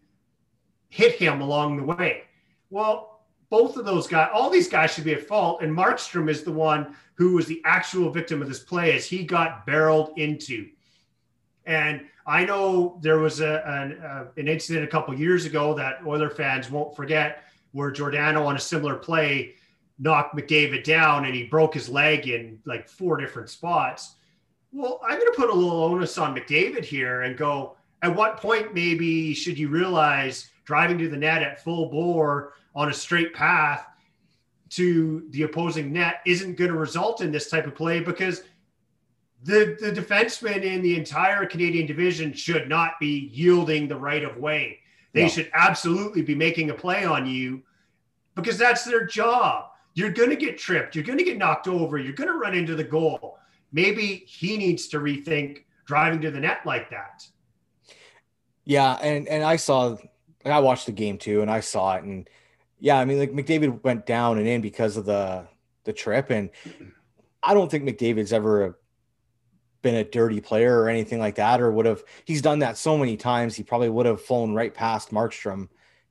hit him along the way. Well, both of those guys, all these guys should be at fault. And Markstrom is the one who was the actual victim of this play as he got barreled into. And I know there was a, an, uh, an incident a couple years ago that Oiler fans won't forget where Giordano on a similar play knocked McDavid down and he broke his leg in like four different spots. Well, I'm going to put a little onus on McDavid here and go, at what point maybe should you realize driving to the net at full bore on a straight path to the opposing net isn't going to result in this type of play because the, the defensemen in the entire Canadian division should not be yielding the right of way. They no. should absolutely be making a play on you because that's their job. You're going to get tripped. You're going to get knocked over. You're going to run into the goal. Maybe he needs to rethink driving to the net like that. Yeah, and and I saw, I watched the game too, and I saw it, and yeah, I mean, like McDavid went down and in because of the the trip, and I don't think McDavid's ever been a dirty player or anything like that, or would have. He's done that so many times. He probably would have flown right past Markstrom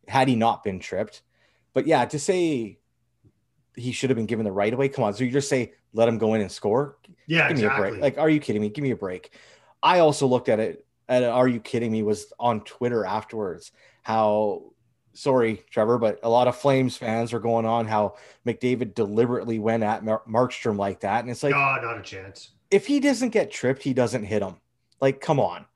had he not been tripped. But yeah, to say he should have been given the right away. Come on. So you just say, let him go in and score? Yeah, Give exactly. me a break. Like, are you kidding me? Give me a break. I also looked at it at Are You Kidding Me was on Twitter afterwards. How, sorry, Trevor, but a lot of Flames fans are going on how McDavid deliberately went at Mar- Markstrom like that. And it's like, no, not a chance. If he doesn't get tripped, he doesn't hit him. Like, come on.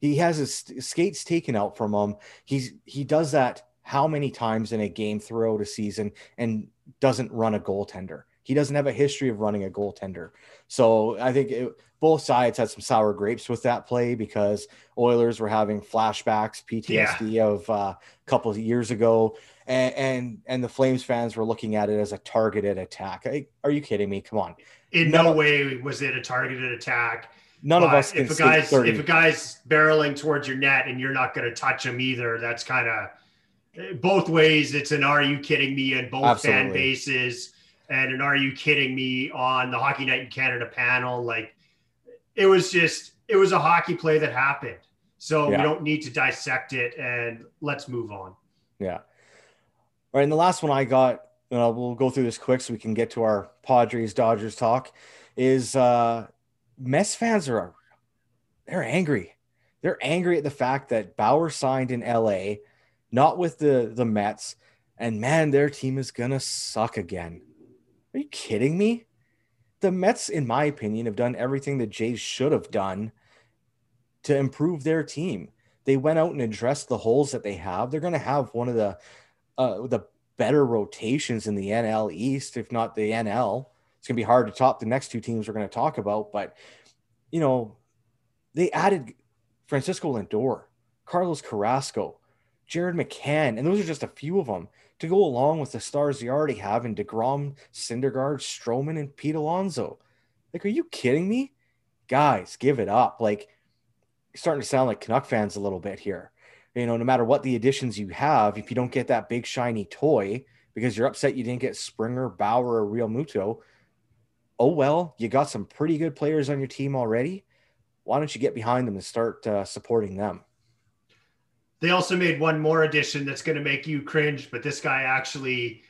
He has his skates taken out from him. He's he does that how many times in a game throughout a season and doesn't run a goaltender. He doesn't have a history of running a goaltender. So I think it, both sides had some sour grapes with that play because Oilers were having flashbacks, PTSD yeah. of uh, a couple of years ago, and, and, and the Flames fans were looking at it as a targeted attack. I, are you kidding me? Come on. In no, way was it a targeted attack. None of us. If a guy's if a guy's barreling towards your net and you're not going to touch him either, that's kind of both ways. It's an "Are you kidding me?" and both Absolutely. fan bases, and an "Are you kidding me?" on the Hockey Night in Canada panel. Like it was just it was a hockey play that happened. So yeah. we don't need to dissect it, and let's move on. Yeah. All right, and the last one I got, uh, we'll go through this quick so we can get to our Padres Dodgers talk. Is uh, Mets fans are they're angry. They're angry at the fact that Bauer signed in LA not with the the Mets. And man, their team is gonna suck again. Are you kidding me? The Mets, in my opinion, have done everything the Jays should have done to improve their team. They went out and addressed the holes that they have. They're going to have one of the uh, the better rotations in the NL East, if not the NL. It's going to be hard to top the next two teams we're going to talk about, but you know, they added Francisco Lindor, Carlos Carrasco, James McCann, and those are just a few of them to go along with the stars you already have in DeGrom, Syndergaard, Stroman, and Pete Alonso. Like, are you kidding me? Guys, give it up. Like, starting to sound like Canuck fans a little bit here. You know, no matter what the additions you have, if you don't get that big shiny toy because you're upset you didn't get Springer, Bauer, or Realmuto, oh well, you got some pretty good players on your team already. Why don't you get behind them and start uh, supporting them? They also made one more addition that's going to make you cringe, but this guy actually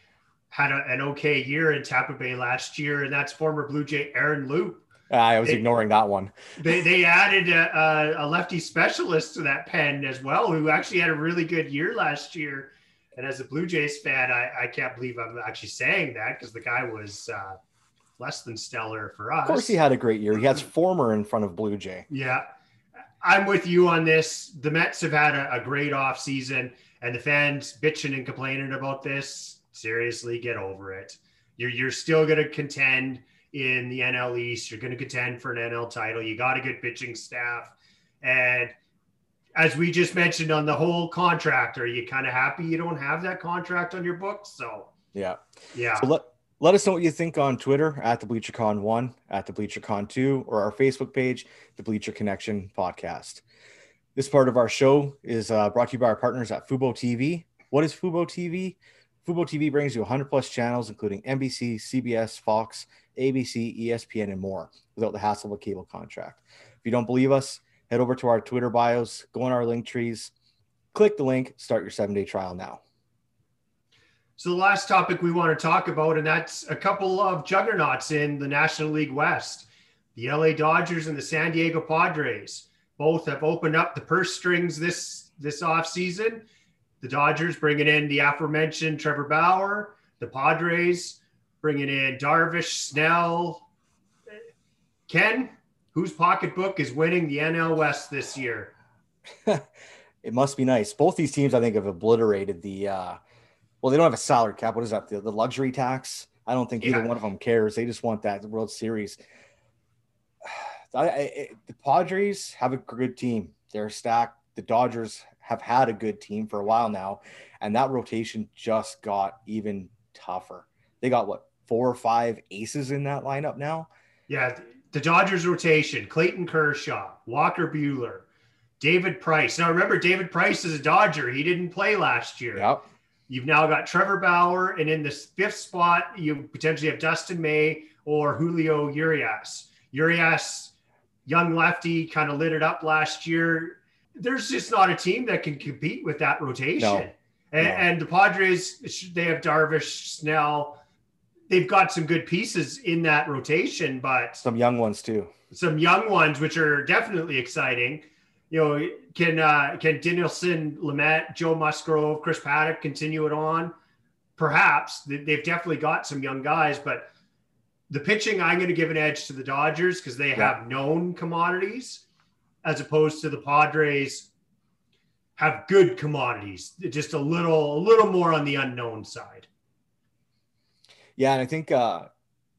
had a, an okay year in Tampa Bay last year, and that's former Blue Jay Aaron Loup. Uh, I was they, ignoring that one. They, they added a, a, lefty specialist to that pen as well, who actually had a really good year last year. And as a Blue Jays fan, I, I can't believe I'm actually saying that because the guy was uh, less than stellar for us. Of course, he had a great year. He has former in front of Blue Jay. Yeah. I'm with you on this. The Mets have had a, a great off season, and the fans bitching and complaining about this. Seriously, get over it. You're, you're still going to contend in the NL East. You're going to contend for an NL title. You got a good pitching staff. And as we just mentioned on the whole contract, are you kind of happy you don't have that contract on your books? So, yeah. Yeah. So let, let us know what you think on Twitter at the BleacherCon one, at the BleacherCon two, or our Facebook page, the Bleacher Connection podcast. This part of our show is uh, brought to you by our partners at Fubo TV. What is Fubo TV? Fubo TV brings you 100 plus channels, including NBC, CBS, Fox, ABC, ESPN, and more, without the hassle of a cable contract. If you don't believe us, head over to our Twitter bios, go on our link trees, click the link, start your seven day trial now. So, the last topic we want to talk about, and that's a couple of juggernauts in the National League West the LA Dodgers and the San Diego Padres. Both have opened up the purse strings this this off season. The Dodgers bringing in the aforementioned Trevor Bauer, the Padres bringing in Darvish, Snell. Ken, whose pocketbook is winning the NL West this year? it must be nice. Both these teams, I think, have obliterated the. Uh, well, they don't have a salary cap. What is that? The, the luxury tax. I don't think yeah. either one of them cares. They just want that World Series. I, I, the Padres have a good team. They're stacked. The Dodgers have had a good team for a while now, and that rotation just got even tougher. They got what four or five aces in that lineup now. Yeah, the Dodgers rotation: Clayton Kershaw, Walker Buehler, David Price. Now remember, David Price is a Dodger. He didn't play last year. Yep. You've now got Trevor Bauer, and in the fifth spot, you potentially have Dustin May or Julio Urias. Urias, young lefty, kind of lit it up last year there's just not a team that can compete with that rotation. No. And, no. and, the Padres, they have Darvish, Snell. They've got some good pieces in that rotation, but some young ones too. Some young ones, which are definitely exciting. You know, can uh, can Dinelson, Lamet, Joe Musgrove, Chris Paddack continue it on? Perhaps they've definitely got some young guys, but the pitching, I'm going to give an edge to the Dodgers because they yeah. have known commodities as opposed to the Padres have good commodities, just a little a little more on the unknown side. Yeah, and I think uh,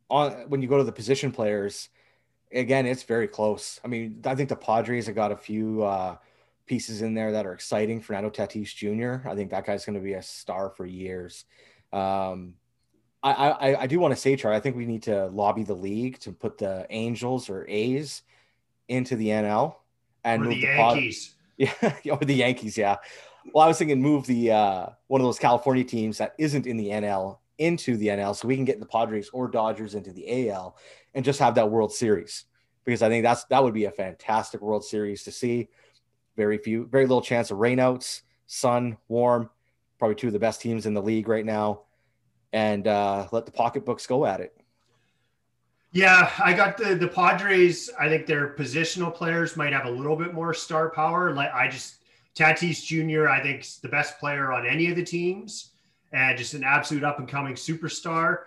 on when you go to the position players, again, it's very close. I mean, I think the Padres have got a few uh, pieces in there that are exciting. Fernando Tatis Jr. I think that guy's going to be a star for years. Um, I, I, I do want to say, Charlie, I think we need to lobby the league to put the Angels or A's into the NL and or the Yankees. Pod- yeah, or the Yankees. Yeah. Well, I was thinking move the uh, one of those California teams that isn't in the NL into the NL, so we can get the Padres or Dodgers into the AL and just have that World Series because I think that's that would be a fantastic World Series to see. Very few, very little chance of rainouts, sun, warm, probably two of the best teams in the league right now, and uh, let the pocketbooks go at it. Yeah, I got the the Padres. I think their positional players might have a little bit more star power. Like I just Tatis Jr. I think is the best player on any of the teams, and just an absolute up and coming superstar.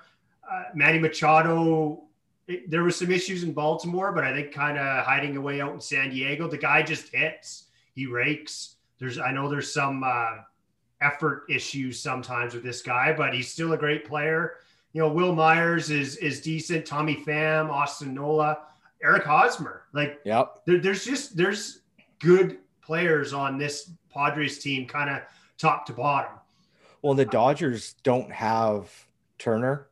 Uh, Manny Machado. It, there was some issues in Baltimore, but I think kind of hiding away out in San Diego. The guy just hits. He rakes. There's I know there's some uh, effort issues sometimes with this guy, but he's still a great player you know, Wil Myers is is decent. Tommy Pham, Austin Nola, Eric Hosmer. Like, yep. There, there's just there's good players on this Padres team, kind of top to bottom. Well, the Dodgers don't have Turner.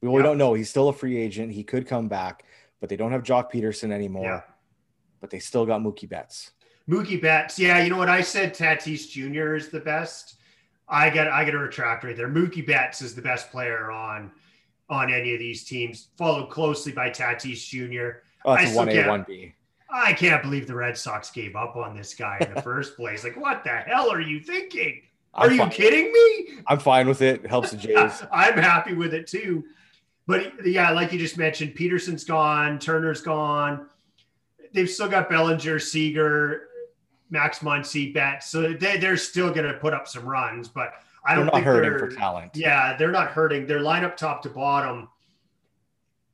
We, yep. don't know. He's still a free agent. He could come back, but they don't have Joc Pederson anymore. Yep. But they still got Mookie Betts. Mookie Betts. Yeah, you know what I said? Tatis Jr. is the best. I got I got to retract right there. Mookie Betts is the best player on on any of these teams, followed closely by Tatis Jr. Oh, it's one A, one B. I can't believe the Red Sox gave up on this guy in the first place. Like, what the hell are you thinking? Are I'm you fine. kidding me? I'm fine with it. it helps the Jays. I'm happy with it too. But yeah, like you just mentioned, Pederson's gone, Turner's gone. They've still got Bellinger, Seager, Max Muncy, Betts. So they, they're still going to put up some runs. But I they're don't not think hurting they're, for talent. Yeah, they're not hurting. Their lineup top to bottom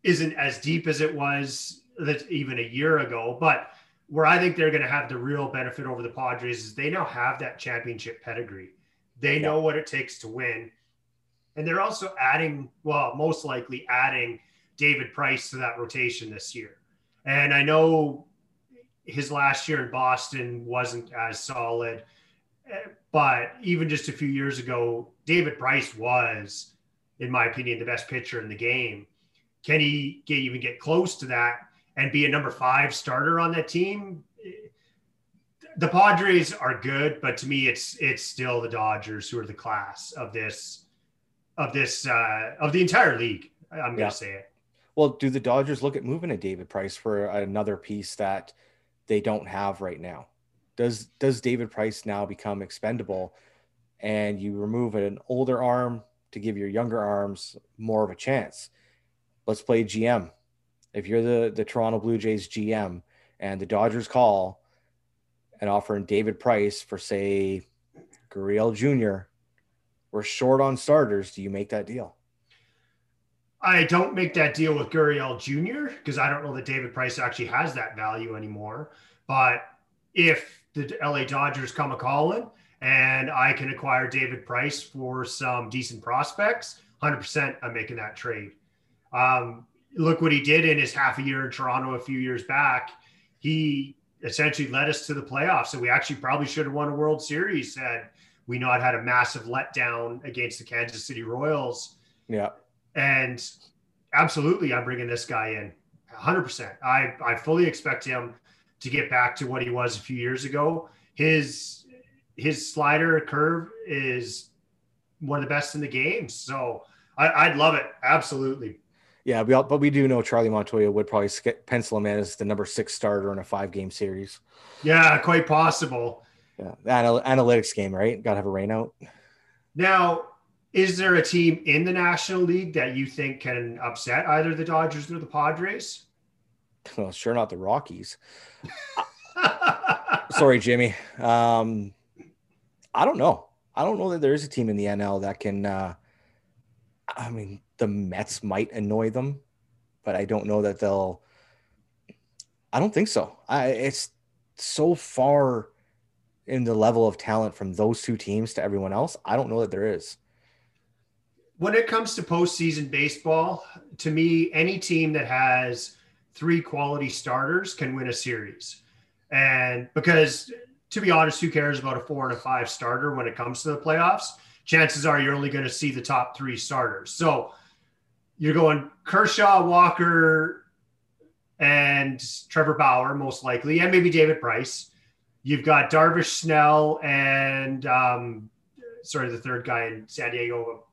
isn't as deep as it was even a year ago. But where I think they're going to have the real benefit over the Padres is they now have that championship pedigree. They know what it takes to win. And they're also adding, well, most likely adding David Price to that rotation this year. And I know his last year in Boston wasn't as solid, eh, but even just a few years ago, David Price was, in my opinion, the best pitcher in the game. Can he get, even get close to that and be a number five starter on that team? The Padres are good, but to me, it's it's still the Dodgers who are the class of this of this uh, of the entire league. I'm going to say it. Well, do the Dodgers look at moving a David Price for another piece that they don't have right now? Does does David Price now become expendable and you remove an older arm to give your younger arms more of a chance? Let's play GM. If you're the the Toronto Blue Jays GM and the Dodgers call and offering David Price for say Gurriel Jr., we're short on starters. Do you make that deal? I don't make that deal with Gurriel Jr. because I don't know that David Price actually has that value anymore. But if the LA Dodgers come a calling and I can acquire David Price for some decent prospects, 100% I'm making that trade. Um, look what he did in his half a year in Toronto a few years back. He essentially led us to the playoffs. So we actually probably should have won a World Series had we not had a massive letdown against the Kansas City Royals. Yeah. And absolutely, I'm bringing this guy in 100%. I, I fully expect him to get back to what he was a few years ago. His his slider curve is one of the best in the game. So I, would love it. Absolutely. Yeah, we all, but we do know Charlie Montoyo would probably pencil him in as the number six starter in a five game series. Yeah, quite possible. Yeah, Anal- analytics game, right? Got to have a rainout. Now, is there a team in the National League that you think can upset either the Dodgers or the Padres? Well, sure not the Rockies. Sorry, Jimmy. Um, I don't know. I don't know that there is a team in the NL that can. Uh, I mean, the Mets might annoy them, but I don't know that they'll. I don't think so. I it's so far in the level of talent from those two teams to everyone else. I don't know that there is when it comes to postseason baseball, to me, any team that has three quality starters can win a series. And because, to be honest, who cares about a four and a five starter when it comes to the playoffs? Chances are you're only going to see the top three starters. So you're going Kershaw, Walker, and Trevor Bauer, most likely, and maybe David Price. You've got Darvish Snell and, um, sorry, the third guy in San Diego,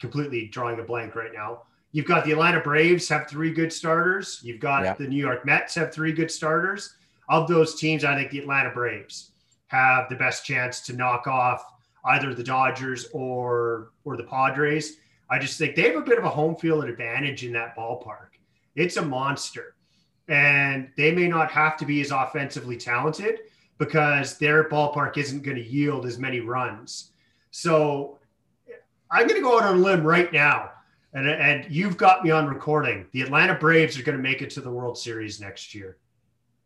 completely drawing a blank right now. You've got the Atlanta Braves have three good starters. You've got yeah. the New York Mets have three good starters. Of those teams, I think the Atlanta Braves have the best chance to knock off either the Dodgers or or the Padres. I just think they have a bit of a home field advantage in that ballpark. It's a monster. And they may not have to be as offensively talented because their ballpark isn't going to yield as many runs. So I'm going to go out on a limb right now, and and you've got me on recording. The Atlanta Braves are going to make it to the World Series next year.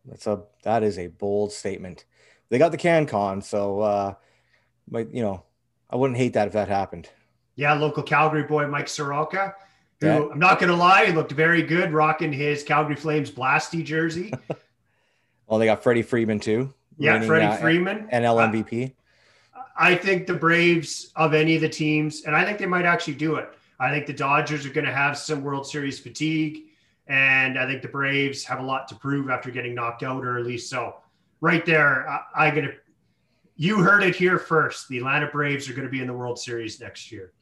That's a that is a bold statement. They got the CanCon, so uh, but you know, I wouldn't hate that if that happened. Yeah, local Calgary boy Mike Soroka, who yeah. I'm not going to lie, he looked very good rocking his Calgary Flames blasty jersey. well, they got Freddie Freeman too. Yeah, Freddie uh, Freeman, and MVP. Uh, I think the Braves of any of the teams, and I think they might actually do it. I think the Dodgers are going to have some World Series fatigue, and I think the Braves have a lot to prove after getting knocked out early. So, right there, I, I to. You heard it here first. The Atlanta Braves are going to be in the World Series next year.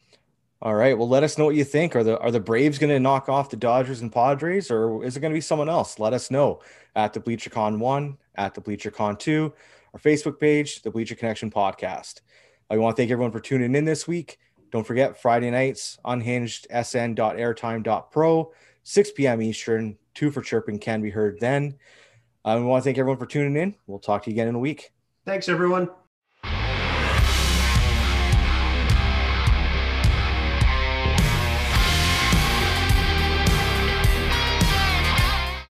All right. Well, let us know what you think. Are the are the Braves going to knock off the Dodgers and Padres, or is it going to be someone else? Let us know at the BleacherCon one, at the BleacherCon two, our Facebook page, the Bleacher Connection podcast. I want to thank everyone for tuning in this week. Don't forget Friday nights, unhinged sn.airtime.pro, 6 p.m. Eastern. Two for chirping can be heard then. We want to thank everyone for tuning in. We'll talk to you again in a week. Thanks, everyone.